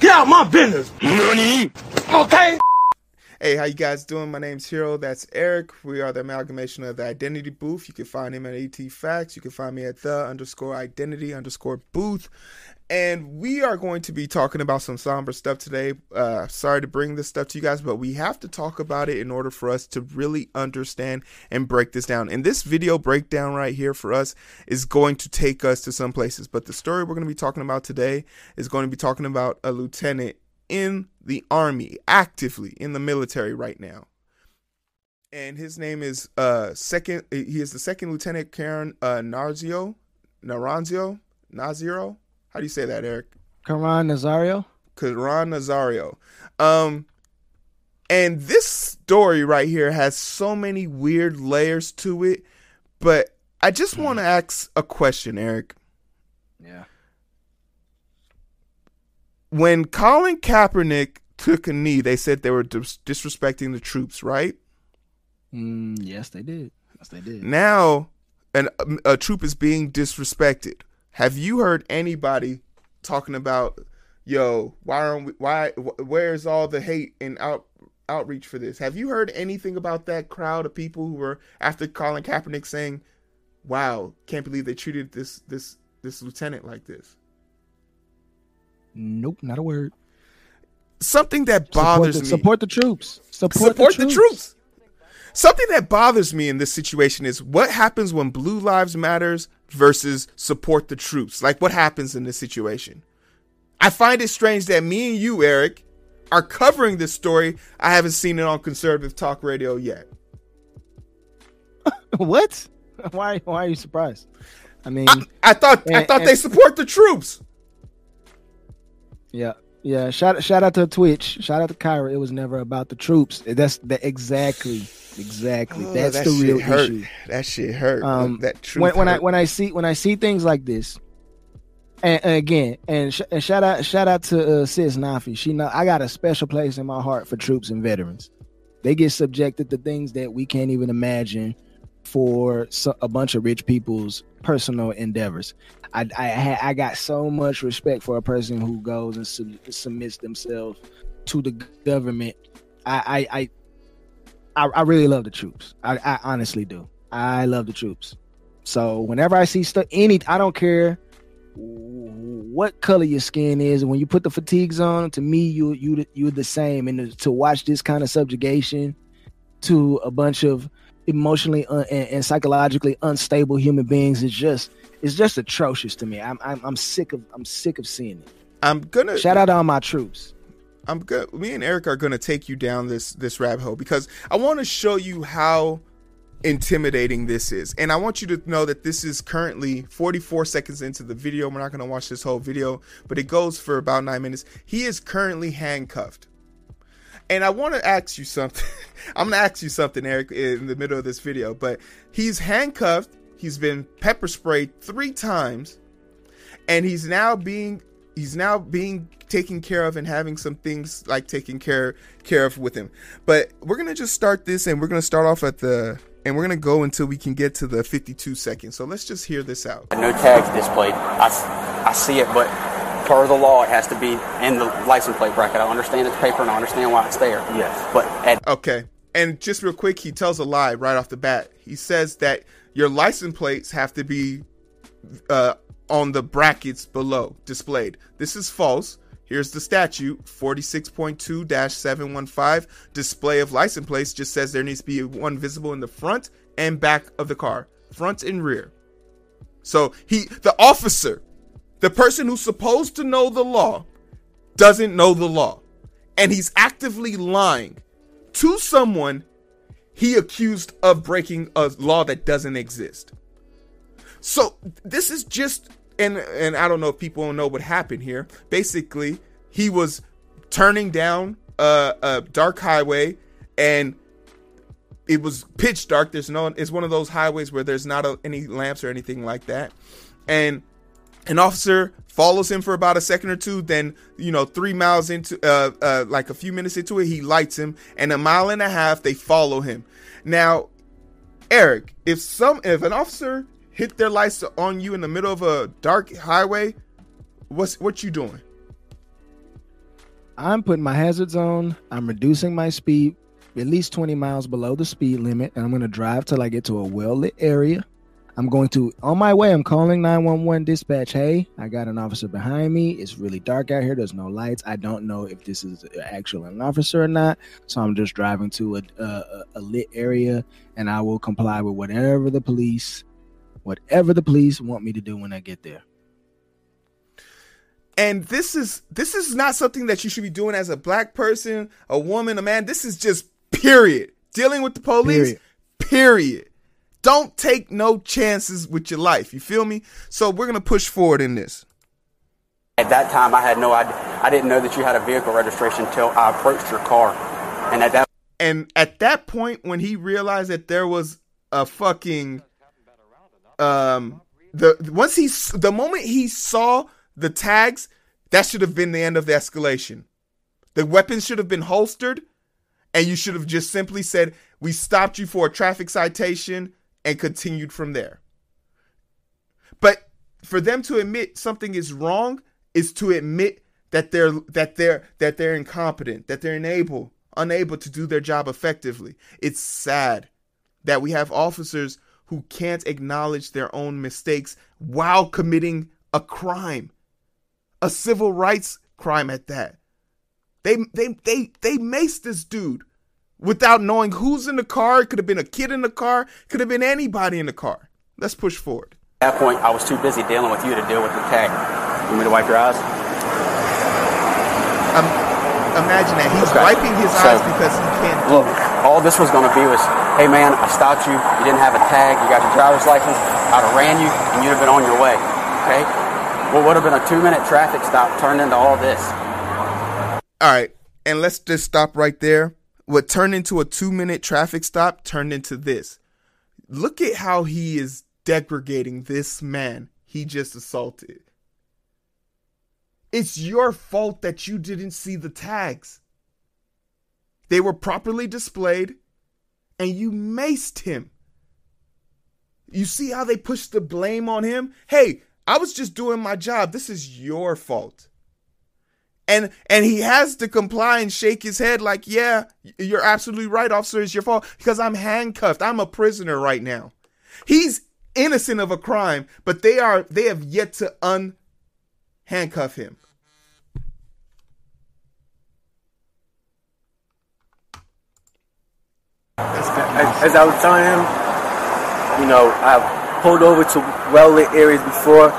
Get out my business. money. Okay. Hey, how you guys doing? My name's Heero. That's Eric. We are the amalgamation of the Identity Booth. You can find him at ET Facts. You can find me at the underscore identity underscore booth. And we are going to be talking about some somber stuff today. Uh, sorry to bring this stuff to you guys, but we have to talk about it in order for us to really understand and break this down. And this video breakdown right here for us is going to take us to some places. But the story we're going to be talking about today is going to be talking about a lieutenant in the army, actively in the military right now. And his name is uh second he is the second lieutenant Caron uh Narzio Naranzio Naziro. How do you say that, Eric? Caron Nazario. Caron Nazario. Um and this story right here has so many weird layers to it, but I just want to ask a question, Eric. Yeah. when Colin Kaepernick took a knee, they said they were dis- disrespecting the troops, right? Mm, yes, they did. Yes, they did. Now, an, a troop is being disrespected. Have you heard anybody talking about, yo, why aren't we, why, where's all the hate and out outreach for this? Have you heard anything about that crowd of people who were after Colin Kaepernick saying, "Wow, can't believe they treated this this this lieutenant like this"? Nope, not a word. Something that Support bothers the, me. support the troops. Support, support the troops. Something that bothers me in this situation is what happens when Blue Lives Matters versus support the troops. Like what happens in this situation? I find it strange that me and you, Eric, are covering this story. I haven't seen it on conservative talk radio yet. what? Why? Why are you surprised? I mean, I, I thought I thought and- they support the troops. yeah, yeah. Shout shout out to Twitch. Shout out to Kyra. It was never about the troops. That's the exactly, exactly. Oh, That's that the real hurt. issue. That shit hurt. Um, that truth when, when I when I see when I see things like this, and, and again, and, sh- and shout out shout out to uh, Sis Nafi. She know I got a special place in my heart for troops and veterans. They get subjected to things that we can't even imagine for so, a bunch of rich people's personal endeavors. I I, I got so much respect for a person who goes and sub- submits themselves to the government. I I I, I, I really love the troops. I, I honestly do. I love the troops. So whenever I see stuff, any I don't care what color your skin is, and when you put the fatigues on, to me you you you're the same. And to watch this kind of subjugation to a bunch of emotionally un- and, and psychologically unstable human beings is just it's just atrocious to me. I'm I'm, I'm sick of I'm sick of seeing it. I'm gonna Shout out to all my troops. I'm good. Me and Eric are going to take you down this this rabbit hole because I want to show you how intimidating this is, and I want you to know that this is currently 44 seconds into the video. We're not going to watch this whole video, but it goes for about nine minutes. He is currently handcuffed, and I want to ask you something. I'm going to ask you something, Eric, in the middle of this video. But he's handcuffed. He's been pepper sprayed three times, and he's now being he's now being taken care of and having some things like taken care care of with him. But we're gonna just start this and we're gonna start off at the and we're gonna go until we can get to the 52 seconds. So let's just hear this out. No tags displayed. I, s- I see it, but per the law, it has to be in the license plate bracket. I understand it's paper and I understand why it's there. Yes. But at Okay. And just real quick, he tells a lie right off the bat. He says that your license plates have to be uh, on the brackets below displayed. This is false. Here's the statute 46.2 715. Display of license plates just says there needs to be one visible in the front and back of the car, front and rear. So he, the officer, the person who's supposed to know the law, doesn't know the law. And he's actively lying to someone he accused of breaking a law that doesn't exist. So this is just and and I don't know if people know what happened here. Basically, he was turning down a, a dark highway and it was pitch dark. There's no it's one of those highways where there's not a, any lamps or anything like that. And an officer follows him for about a second or two then you know three miles into uh, uh like a few minutes into it he lights him and a mile and a half they follow him now eric if some if an officer hit their lights on you in the middle of a dark highway what's what you doing? I'm putting my hazards on. I'm reducing my speed at least 20 miles below the speed limit, and I'm going to drive till I get to a well lit area. I'm going to, on my way, I'm calling 911 dispatch. Hey, I got an officer behind me. It's really dark out here. There's no lights. I don't know if this is actually an officer or not. So I'm just driving to a, a, a lit area and I will comply with whatever the police, whatever the police want me to do when I get there. And this is this is not something that you should be doing as a black person, a woman, a man. This is just period. Dealing with the police, period. period. Don't take no chances with your life. You feel me? So we're gonna push forward in this. At that time, I had no idea. I didn't know that you had a vehicle registration until I approached your car, and at that and at that point, when he realized that there was a fucking um the once he the moment he saw the tags, that should have been the end of the escalation. The weapons should have been holstered, and you should have just simply said, "We stopped you for a traffic citation." and continued from there. But for them to admit something is wrong is to admit that they're that they're that they're incompetent, that they're unable unable to do their job effectively. It's sad that we have officers who can't acknowledge their own mistakes while committing a crime. A civil rights crime at that. They they they they maced this dude without knowing who's in the car. It could have been a kid in the car, could have been anybody in the car. Let's push forward. At that point, I was too busy dealing with you to deal with the tag. You want me to wipe your eyes? Um, imagine that. He's okay. wiping his so, eyes because he can't. Look, all this was going to be was, hey man, I stopped you. You didn't have a tag. You got your driver's license. I'd have ran you, and you'd have been on your way. Okay. What would have been a two-minute traffic stop turned into all this. All right, and let's just stop right there what turned into a two minute traffic stop turned into this. Look at how he is degrading this man he just assaulted. It's your fault that you didn't see the tags. They were properly displayed and you maced him. You see how they pushed the blame on him? Hey, I was just doing my job. This is your fault and and he has to comply and shake his head like yeah you're absolutely right officer it's your fault because i'm handcuffed i'm a prisoner right now he's innocent of a crime but they are they have yet to unhandcuff him as, as i was telling him you know i've pulled over to well-lit areas before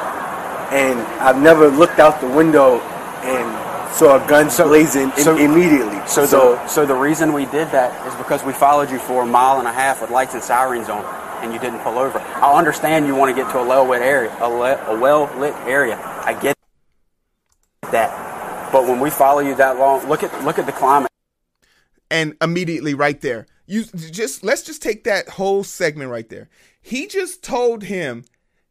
and i've never looked out the window and saw guns so, blazing so, immediately. So, so, the, so the reason we did that is because we followed you for a mile and a half with lights and sirens on, and you didn't pull over. I understand you want to get to a well lit area, a, le- a well lit area. I get that, but when we follow you that long, look at look at the climate. And immediately, right there, you just let's just take that whole segment right there. He just told him,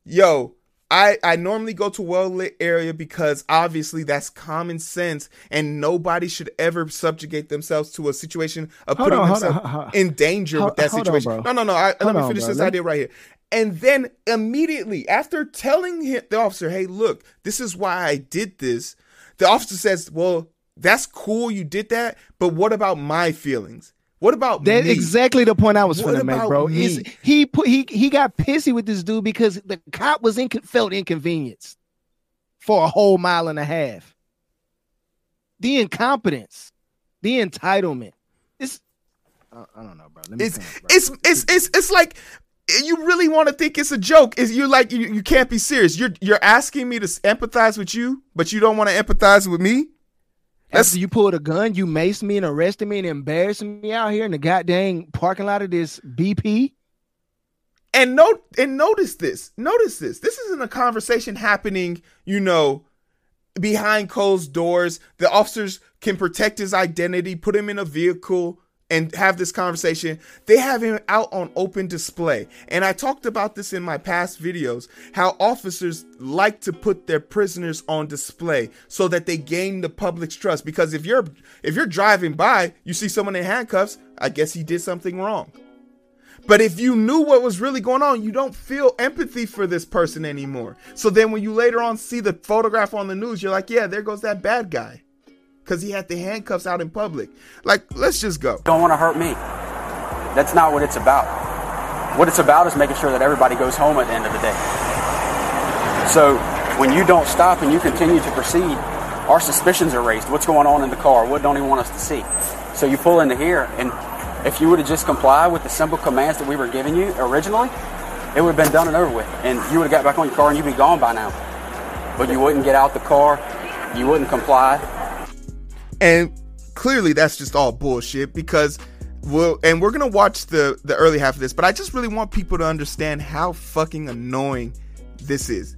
"Yo, I, I normally go to well lit area because obviously that's common sense and nobody should ever subjugate themselves to a situation of hold putting on, themselves on, in danger hold, with that situation. On, no, no, no. I, let me finish bro. this idea right here. And then immediately after telling him, the officer, hey, look, this is why I did this, the officer says, well, that's cool you did that, but what about my feelings? What about that? Exactly the point I was going to make, bro. Is he put he he got pissy with this dude because the cop was in felt inconvenienced for a whole mile and a half. The incompetence, the entitlement. It's I, I don't know, bro. it's, bro. it's it's it's it's like you really want to think it's a joke. Is you like you, you can't be serious. You're you're asking me to empathize with you, but you don't want to empathize with me. After you pulled a gun, you maced me and arrested me and embarrassed me out here in the goddamn parking lot of this BP. And note and notice this. Notice this. This isn't a conversation happening, you know, behind closed doors. The officers can protect his identity, put him in a vehicle, and have this conversation. They have him out on open display. And I talked about this in my past videos how officers like to put their prisoners on display so that they gain the public's trust because if you're if you're driving by, you see someone in handcuffs, I guess he did something wrong. But if you knew what was really going on, you don't feel empathy for this person anymore. So then when you later on see the photograph on the news, you're like, yeah, there goes that bad guy. Because he had the handcuffs out in public. Like, let's just go. Don't want to hurt me. That's not what it's about. What it's about is making sure that everybody goes home at the end of the day. So when you don't stop and you continue to proceed, our suspicions are raised. What's going on in the car? What don't he want us to see? So you pull into here, and if you would have just complied with the simple commands that we were giving you originally, it would have been done and over with. And you would have got back on your car and you'd be gone by now. But you wouldn't get out the car, you wouldn't comply. And clearly that's just all bullshit because well and we're gonna watch the the early half of this, but I just really want people to understand how fucking annoying this is.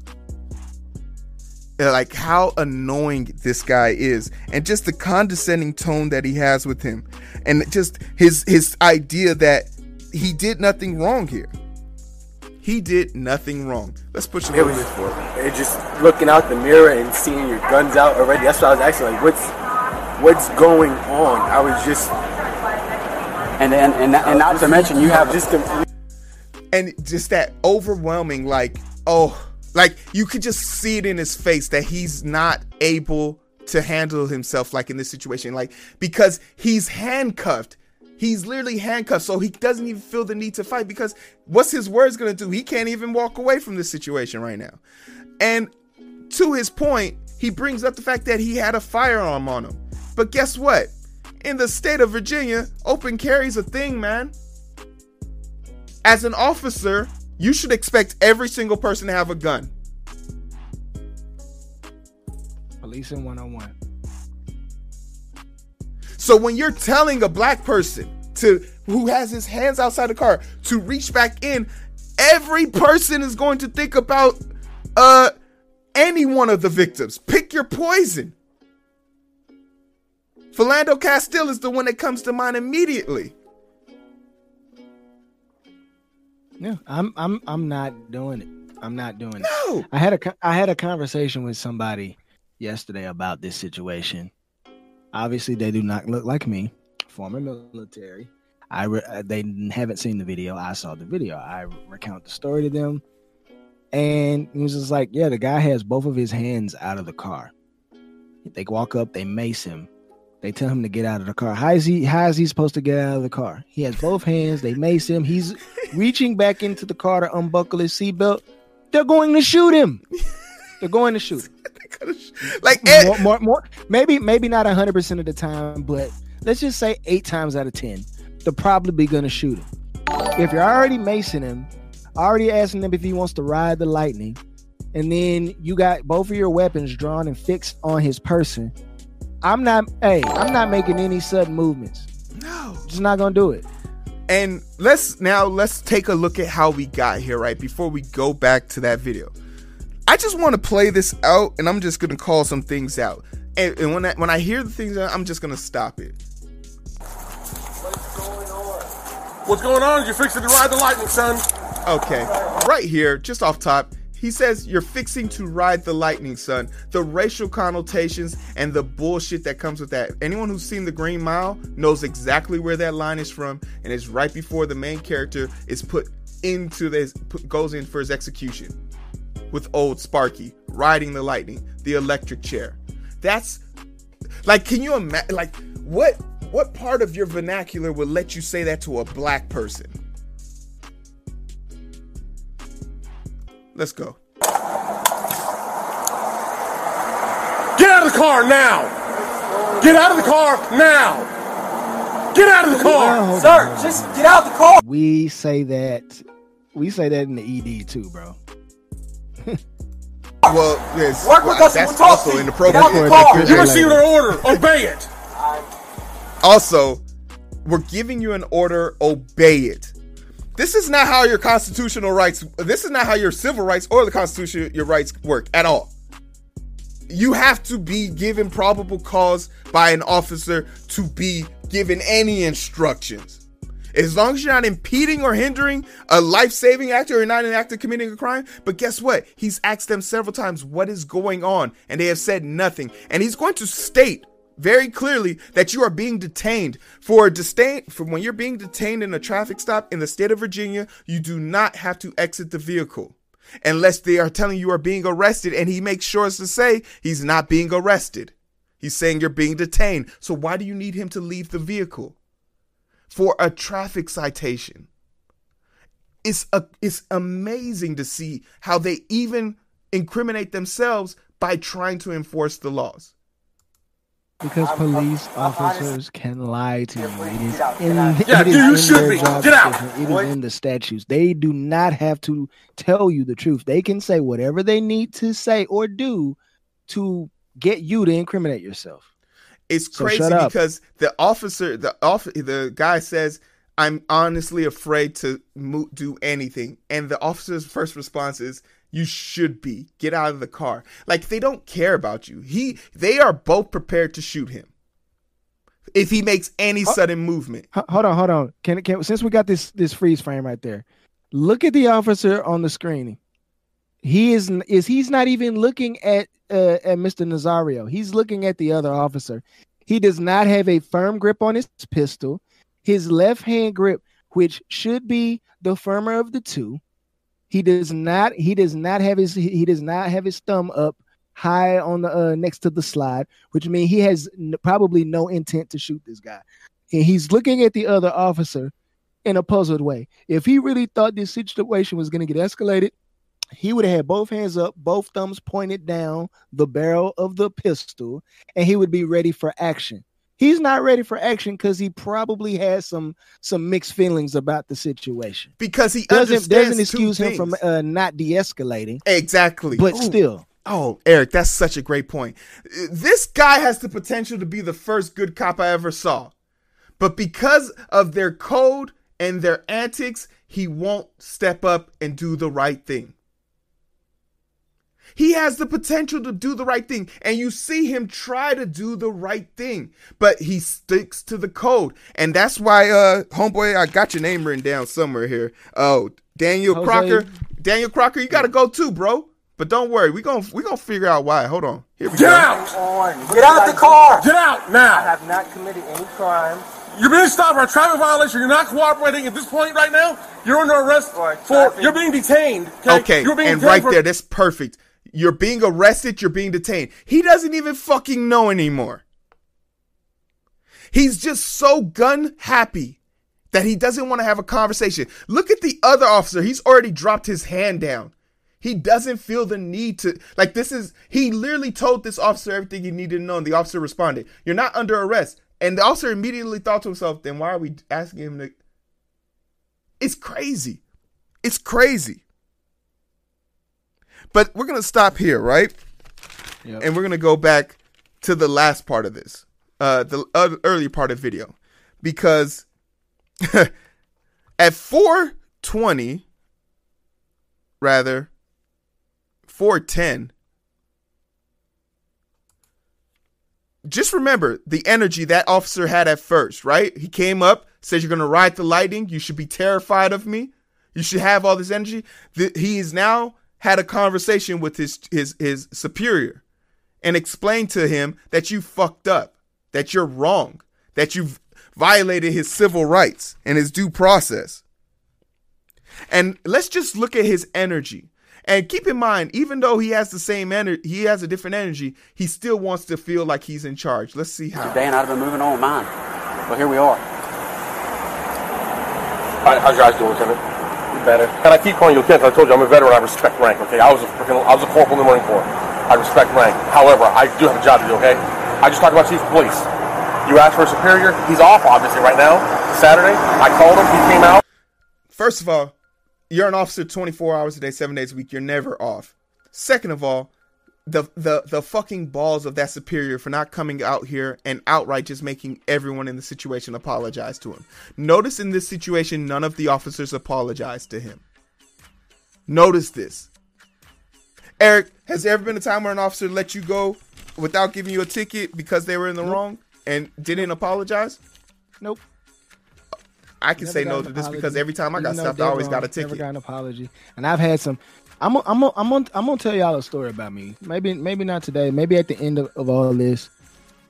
Like how annoying this guy is and just the condescending tone that he has with him and just his his idea that he did nothing wrong here. He did nothing wrong. Let's push it was for it just looking out the mirror and seeing your guns out already. That's what i was actually like what's what's going on i was just and and and, and not to mention you have just and just that overwhelming like oh like you could just see it in his face that he's not able to handle himself like in this situation. Like because he's handcuffed. He's literally handcuffed, so he doesn't even feel the need to fight because what's his words gonna do? He can't even walk away from this situation right now. And to his point, he brings up the fact that he had a firearm on him. But guess what? In the state of Virginia, open carry's a thing, man. As an officer, you should expect every single person to have a gun. Policing 101. So when you're telling a black person to who has his hands outside the car to reach back in, every person is going to think about uh any one of the victims. Pick your poison. Philando Castile is the one that comes to mind immediately. No, I'm I'm I'm not doing it. I'm not doing it. No. I had a I had a conversation with somebody yesterday about this situation. Obviously, they do not look like me, former military. I re- uh, they haven't seen the video. I saw the video. I recount the story to them, and he was just like, "Yeah, the guy has both of his hands out of the car. They walk up, they mace him, they tell him to get out of the car. How is he? How is he supposed to get out of the car? He has both hands. They mace him. He's reaching back into the car to unbuckle his seatbelt. They're going to shoot him. They're going to shoot. Him. like more, more, more, maybe, maybe not hundred percent of the time, but let's just say eight times out of ten, they're probably going to shoot him. If you're already macing him, already asking him if he wants to ride the lightning, and then you got both of your weapons drawn and fixed on his person I'm not. Hey, I'm not making any sudden movements. No, just not gonna do it. And let's now let's take a look at how we got here, right? Before we go back to that video, I just want to play this out, and I'm just gonna call some things out. And, and when I when I hear the things, I'm just gonna stop it. What's going on? What's going on? You fixing to ride the lightning, son? Okay, right here, just off top, he says you're fixing to ride the lightning, son. The racial connotations and the bullshit that comes with that. Anyone who's seen the Green Mile knows exactly where that line is from, and it's right before the main character is put into this goes in for his execution with old Sparky riding the lightning, the electric chair. That's like, can you imagine? Like, what what part of your vernacular would let you say that to a black person? Let's go. Get out of the car now! Get out of the car now! Get out of the car! Sir, just get out of the car! We say that we say that in the ED too, bro. well, yes, Work with us that's we'll also inappropriate. Get out the car. You received an order. Obey it. Also, we're giving you an order. Obey it. This is not how your constitutional rights, this is not how your civil rights or the constitution, your rights work at all. You have to be given probable cause by an officer to be given any instructions. As long as you're not impeding or hindering a life saving act or not an act of committing a crime. But guess what? He's asked them several times what is going on, and they have said nothing. And he's going to state very clearly that you are being detained for a disdain for when you're being detained in a traffic stop in the state of Virginia, you do not have to exit the vehicle unless they are telling you are being arrested and he makes sure to say he's not being arrested. He's saying you're being detained. So why do you need him to leave the vehicle? For a traffic citation. It's a, it's amazing to see how they even incriminate themselves by trying to enforce the laws. Because I'm- police I'm- I'm officers can lie to you. It is in, get it Yeah, is you in should their be. job Get out. description. It is in the statutes. They do not have to tell you the truth. They can say whatever they need to say or do to get you to incriminate yourself. It's So crazy because the officer, the off, the guy says, "I'm honestly afraid to mo- do anything," and the officer's first response is, "You should be. Get out of the car." Like they don't care about you. He, they are both prepared to shoot him if he makes any sudden movement. Hold on, hold on. Can can since we got this this freeze frame right there, look at the officer on the screen. He is is he's not even looking at uh, at Mr. Nazario. He's looking at the other officer. He does not have a firm grip on his pistol. His left hand grip, which should be the firmer of the two, he does not. He does not have his. He does not have his thumb up high on the uh, next to the slide, which means he has n- probably no intent to shoot this guy and he's looking at the other officer in a puzzled way. If he really thought this situation was going to get escalated, he would have had both hands up, both thumbs pointed down the barrel of the pistol, and he would be ready for action. He's not ready for action because he probably has some some mixed feelings about the situation. Because he Doesn't understands doesn't excuse him from uh, not de-escalating, exactly. but Ooh. still, Oh, Eric, that's such a great point. This guy has the potential to be the first good cop I ever saw. But because of their code and their antics, he won't step up and do the right thing. He has the potential to do the right thing, and you see him try to do the right thing, but he sticks to the code. And that's why, uh, homeboy, I got your name written down somewhere here. Oh, Daniel Jose. Crocker. Daniel Crocker, you gotta go too, bro. But don't worry, we gonna we gonna figure out why. Hold on. Here we Get go. out! On. Get out the car! Get out now! I have not committed any crime. You're being stopped for a traffic violation. You're not cooperating at this point right now. You're under arrest For for. You're being detained. Okay, You're being and detained right for- there, that's perfect. You're being arrested, you're being detained. He doesn't even fucking know anymore. He's just so gun happy that he doesn't want to have a conversation. Look at the other officer. He's already dropped his hand down. He doesn't feel the need to like this is he literally told this officer everything he needed to know and the officer responded. You're not under arrest. And the officer immediately thought to himself, then why are we asking him to It's crazy. It's crazy. But we're to stop here, right? Yep. And we're to go back to the last part of this. Uh the uh, early part of video because at 420 rather 410 just remember the energy that officer had at first right he came up says you're going to ride the lightning you should be terrified of me you should have all this energy Th- he is now had a conversation with his his his superior and explained to him that you fucked up that you're wrong that you've violated his civil rights and his due process and let's just look at his energy. And keep in mind, even though he has the same energy, he has a different energy, he still wants to feel like he's in charge. Let's see how. Today, and I'd have been moving on with mine. But here we are. Hi, how's your eyes doing, Lieutenant? Better. And I keep calling you Lieutenant I told you I'm a veteran. I respect rank. Okay, I was a freaking, I was a corporal in the Marine Corps. I respect rank. However, I do have a job to do. Okay, I just talked about Chief of Police. You asked for a superior. He's off, obviously, right now. Saturday, I called him. He came out. First of all, you're an officer 24 hours a day, seven days a week. You're never off. Second of all, the the the fucking balls of that superior for not coming out here and outright just making everyone in the situation apologize to him. Notice in this situation, none of the officers apologized to him. Notice this. Eric, has there ever been a time where an officer let you go without giving you a ticket because they were in the wrong and didn't apologize? nope. I can Never say no to this apology. because every time I got stopped, I always Devon got a Never ticket. got an apology, and I've had some. I'm I'm I'm I'm gonna, I'm gonna tell y'all a story about me. Maybe maybe not today. Maybe at the end of, of all this.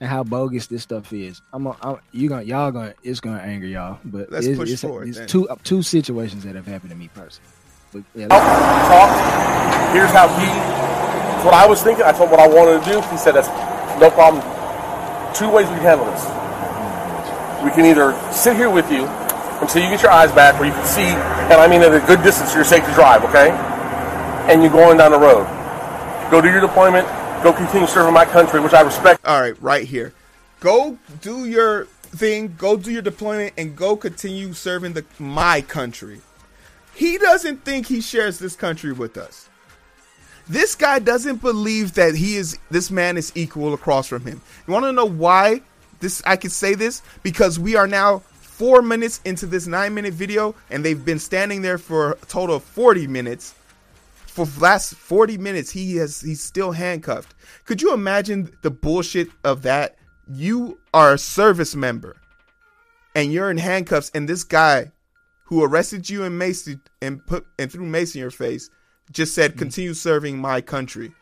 and how bogus this stuff is. I'm, a, I'm you gonna y'all gonna it's gonna anger y'all, but Let's it's, push it's, forward it's then. two uh, two situations that have happened to me personally. But yeah, Oh, let's- talked. Here's how he. What I was thinking. I told him what I wanted to do. He said that's no problem. Two ways we can handle this. We can either sit here with you until you get your eyes back, where you can see, and I mean at a good distance, so you're safe to drive. Okay, and you're going down the road. Go do your deployment. Go continue serving my country, which I respect. All right, right here. Go do your thing. Go do your deployment, and go continue serving the my country. He doesn't think he shares this country with us. This guy doesn't believe that he is this man is equal across from him. You want to know why this I can say this because we are now 4 minutes into this 9 minute video and they've been standing there for a total of 40 minutes. For the last 40 minutes he has he's still handcuffed. Could you imagine the bullshit of that? You are a service member and you're in handcuffs and this guy who arrested you and Mason and put and threw mace in your face just said continue serving my country.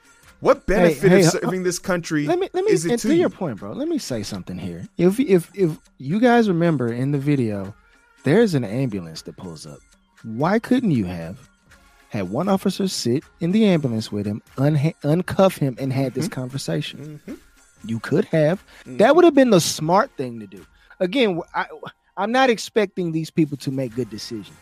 What benefit hey, of uh, serving this country let me let me is it to, to you? your point, bro. Let me say something here. If if if you guys remember in the video, there's an ambulance that pulls up. Why couldn't you have had one officer sit in the ambulance with him, unha- uncuff him, and had Mm-hmm. this conversation? You could have. That would have been the smart thing to do. Again, I, I'm not expecting these people to make good decisions.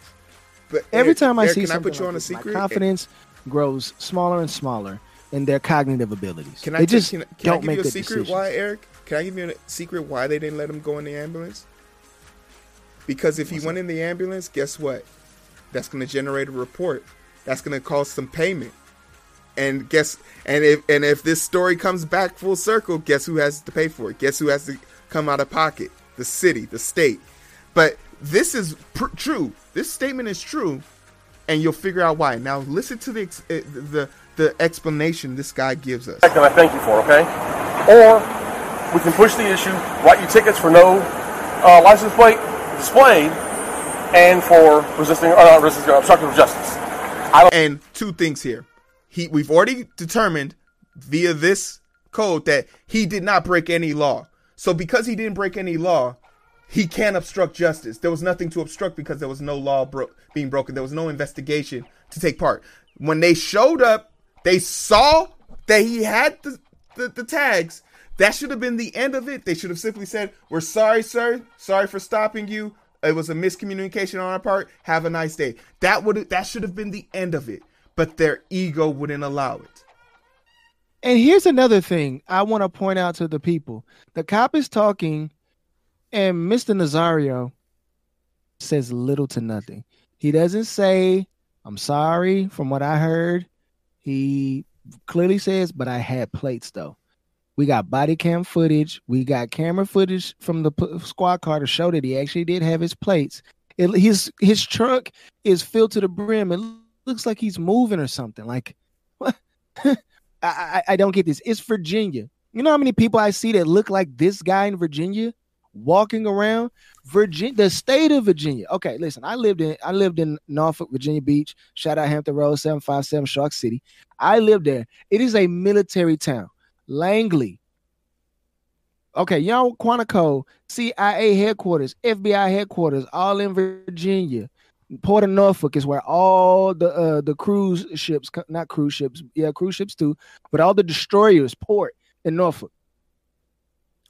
But Every Eric- time I Eric, see can I put you like on a this, my secret? confidence grows smaller and smaller in their cognitive abilities. Can I they just can, can don't give make you a secret decisions. why, Eric? Can I give you a secret why they didn't let him go in the ambulance? Because if he went in the ambulance, guess what? That's going to generate a report. That's going to cost some payment. And guess and if and if this story comes back full circle, guess who has to pay for it? Guess who has to come out of pocket? The city, the state. But this is pr- true. This statement is true, and you'll figure out why. Now listen to the ex- uh, the the explanation this guy gives us. and I thank you for, okay? Or we can push the issue, write you tickets for no uh, license plate displayed, and for resisting, uh, resisting, obstructive justice. And two things here. He we've already determined via this code that he did not break any law. So because he didn't break any law, he can't obstruct justice. There was nothing to obstruct because there was no law bro- being broken. There was no investigation to take part. When they showed up, they saw that he had the, the, the tags. That should have been the end of it. They should have simply said, "We're sorry, sir. Sorry for stopping you. It was a miscommunication on our part. Have a nice day." That would that should have been the end of it. But their ego wouldn't allow it. And here's another thing I want to point out to the people. The cop is talking, and Mr. Nazario says little to nothing. He doesn't say, I'm sorry from what I heard. He clearly says, but I had plates though. We got body cam footage. We got camera footage from the p- squad car to show that he actually did have his plates. It, his his trunk is filled to the brim. It looks like he's moving or something. Like what? I, I I don't get this. It's Virginia. You know how many people I see that look like this guy in Virginia walking around? Virginia, the state of Virginia. Okay, listen. I lived in I lived in Norfolk, Virginia Beach. Shout out Hampton Road, seven five seven Shark City. I lived there. It is a military town. Langley. Okay, y'all Quantico, CIA headquarters, FBI headquarters, all in Virginia. Port of Norfolk is where all the uh, the cruise ships, not cruise ships, yeah, cruise ships too, but all the destroyers port in Norfolk.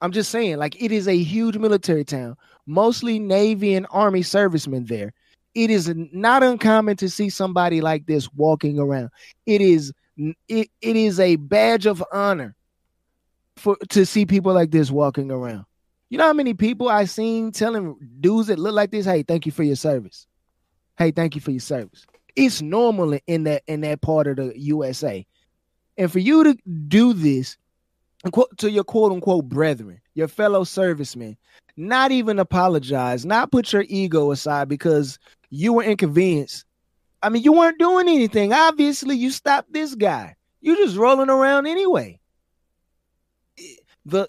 I'm just saying, like it is a huge military town, mostly Navy and Army servicemen there. It is not uncommon to see somebody like this walking around. It is it, it is a badge of honor for to see people like this walking around. You know how many people I seen telling dudes that look like this, "Hey, thank you for your service." Hey, thank you for your service. It's normal in that in that part of the USA, and for you to do this to your quote unquote brethren, your fellow servicemen, not even apologize, not put your ego aside because you were inconvenienced. I mean, you weren't doing anything. Obviously, you stopped this guy. You just rolling around anyway. The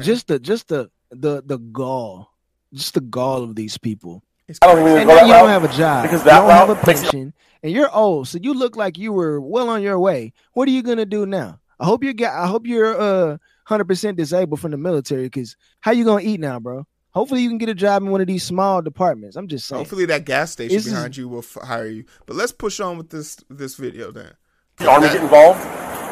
just the just the the the gall, just the gall of these people. I don't even And now that you don't have a job. because you don't have a route makes it pension, and you're old, so you look like you were well on your way. What are you gonna do now? I hope you get. I hope you're uh hundred percent disabled from the military. Because how you gonna eat now, bro? Hopefully you can get a job in one of these small departments. I'm just saying. Hopefully that gas station This is- behind you will f- hire you. But let's push on with this this video then. the army get involved,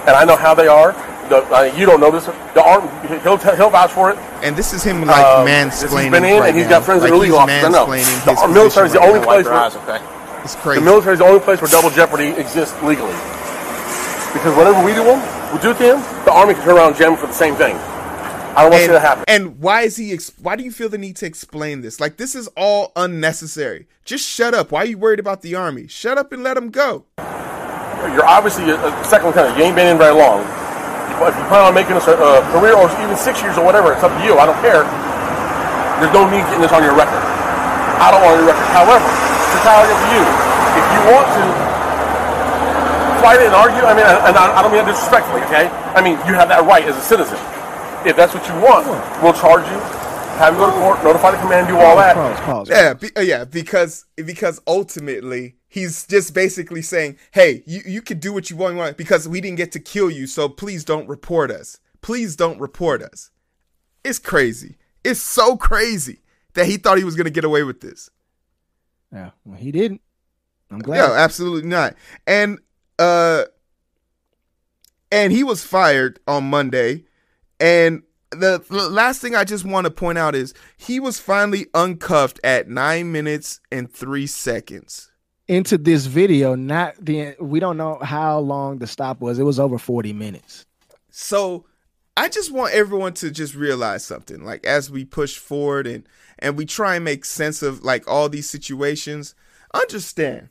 and I know how they are. The, uh, you don't know this. The army, he'll tell, he'll vouch for it. And this is him like Um, mansplaining. He's been in, right and he's now. got friends like that are legal he's. I know. mansplaining The his military is the position only right place Wipe where eyes, okay? It's crazy. the military is the only place where double jeopardy exists legally. Because whatever we do them, we do it to him, the army can turn around and jam for the same thing. I don't want to see and, that happen. and why is he? Ex- why do you feel the need to explain this? Like this is all unnecessary. Just shut up. Why are you worried about the army? Shut up and let him go. You're obviously a, a second lieutenant. You ain't been in very long. If you plan on making a, a career or even six years or whatever, it's up to you. I don't care. There's no need getting this on your record. I don't want your record. However, it's entirely up to you. If you want to fight it and argue, I mean, and I, I don't mean that disrespectfully, okay? I mean, you have that right as a citizen. If that's what you want, we'll charge you, have you go to court, notify the command, do all that. Pause, pause. Yeah, be, uh, yeah, because because ultimately he's just basically saying, "Hey, you you can do what you want, you want because we didn't get to kill you, so please don't report us. Please don't report us." It's crazy. It's so crazy that he thought he was gonna get away with this. Yeah, well, he didn't. I'm glad. No, absolutely not. And uh and he was fired on Monday. And the, the last thing I just want to point out is he was finally uncuffed at 9 minutes and 3 seconds. Into this video, not the we don't know how long the stop was. It was over 40 minutes. So I just want everyone to just realize something. Like as we push forward and and we try and make sense of like all these situations, understand.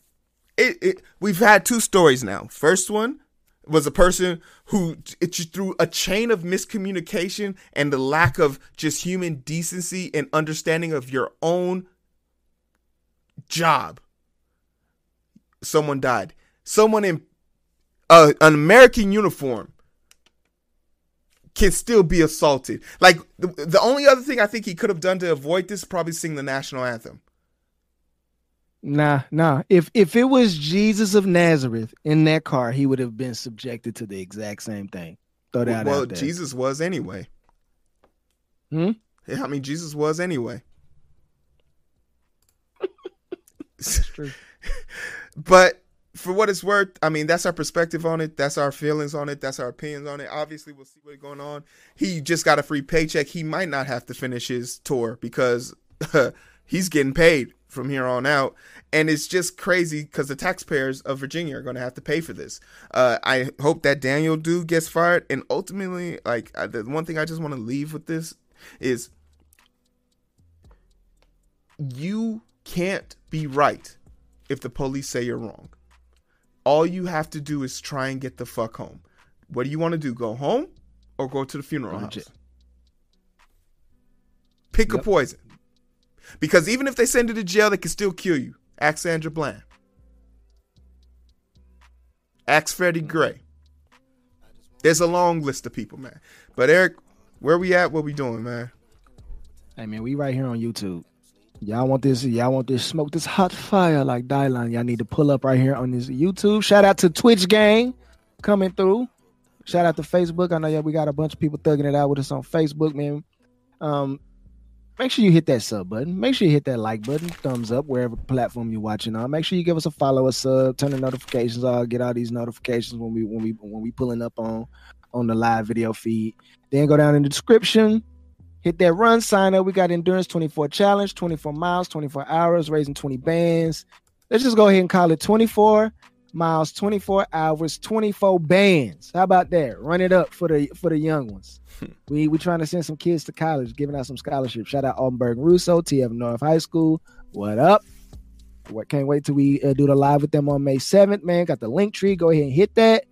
It, it we've had two stories now. First one was a person who it through a chain of miscommunication and the lack of just human decency and understanding of your own job. Someone died. Someone in uh, an American uniform can still be assaulted. Like the, the only other thing I think he could have done to avoid this probably sing the national anthem. Nah, nah. If if it was Jesus of Nazareth in that car, he would have been subjected to the exact same thing. Throw that well, out there. Jesus was anyway. Hmm? Yeah, I mean Jesus was anyway. That's true. But for what it's worth, I mean that's our perspective on it. That's our feelings on it. That's our opinions on it. Obviously, we'll see what's going on. He just got a free paycheck. He might not have to finish his tour because he's getting paid from here on out. And it's just crazy because the taxpayers of Virginia are going to have to pay for this. Uh, I hope that Daniel Dude gets fired. And ultimately, like the one thing I just want to leave with this is you can't be right if the police say you're wrong. All you have to do is try and get the fuck home. What do you want to do? Go home or go to the funeral house? Legit. Pick a poison. Because even if they send you to jail, they can still kill you. Ask Sandra Bland. Ask Freddie mm. Gray. There's a long list of people, man. But Eric, where we at? What we doing, man? Hey man, we right here on YouTube. Y'all want this? Y'all want this smoke? This hot fire like Dylan? Y'all need to pull up right here on this YouTube. Shout out to Twitch gang coming through. Shout out to Facebook. I know yeah, we got a bunch of people thugging it out with us on Facebook, man. Um, make sure you hit that sub button. Make sure you hit that like button, thumbs up wherever platform you're watching on. Make sure you give us a follow, a sub, turn the notifications on, get all these notifications when we when we when we pulling up on on the live video feed. Then go down in the description, hit that run sign up. We got endurance 24 challenge, 24 miles, 24 hours, raising 20 bands. Let's just go ahead and call it 24 miles, 24 hours, 24 bands. How about that? Run it up for the for the young ones. we we trying to send some kids to college, giving out some scholarships. Shout out Altenberg Russo, TF North High School. What up? What can't wait till we uh, do the live with them on May 7th, man. Got the link tree. Go ahead and hit that.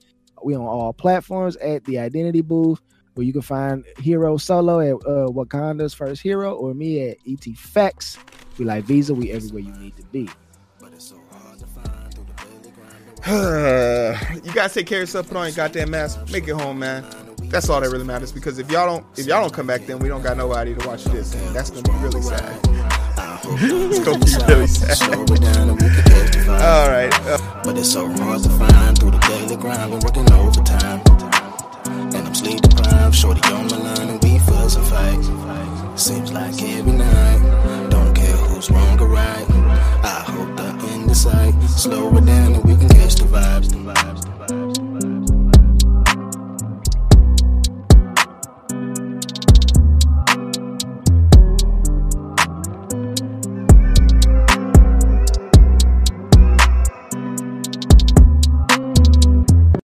We on all platforms at the Identity Booth where you can find Heero Solo at uh, Wakanda's First Hero or me at ET Facts. We like Visa. We everywhere you need to be. But it's so hard to find through the play the ground. You guys take care of yourself. Put on your goddamn mask. Make it home, man. That's all that really matters. Because if y'all don't, if y'all don't come back, then we don't got nobody to watch this, and that's gonna be really sad. it's gonna be really sad. all right. Uh, But it's so hard to find through the daily grind. We're working overtime. Five. Shorty on my line and we fuss and fight. Seems like every night. Don't care who's wrong or right. I hope the end is sight. Slow it down and we can catch the vibes. The vibes.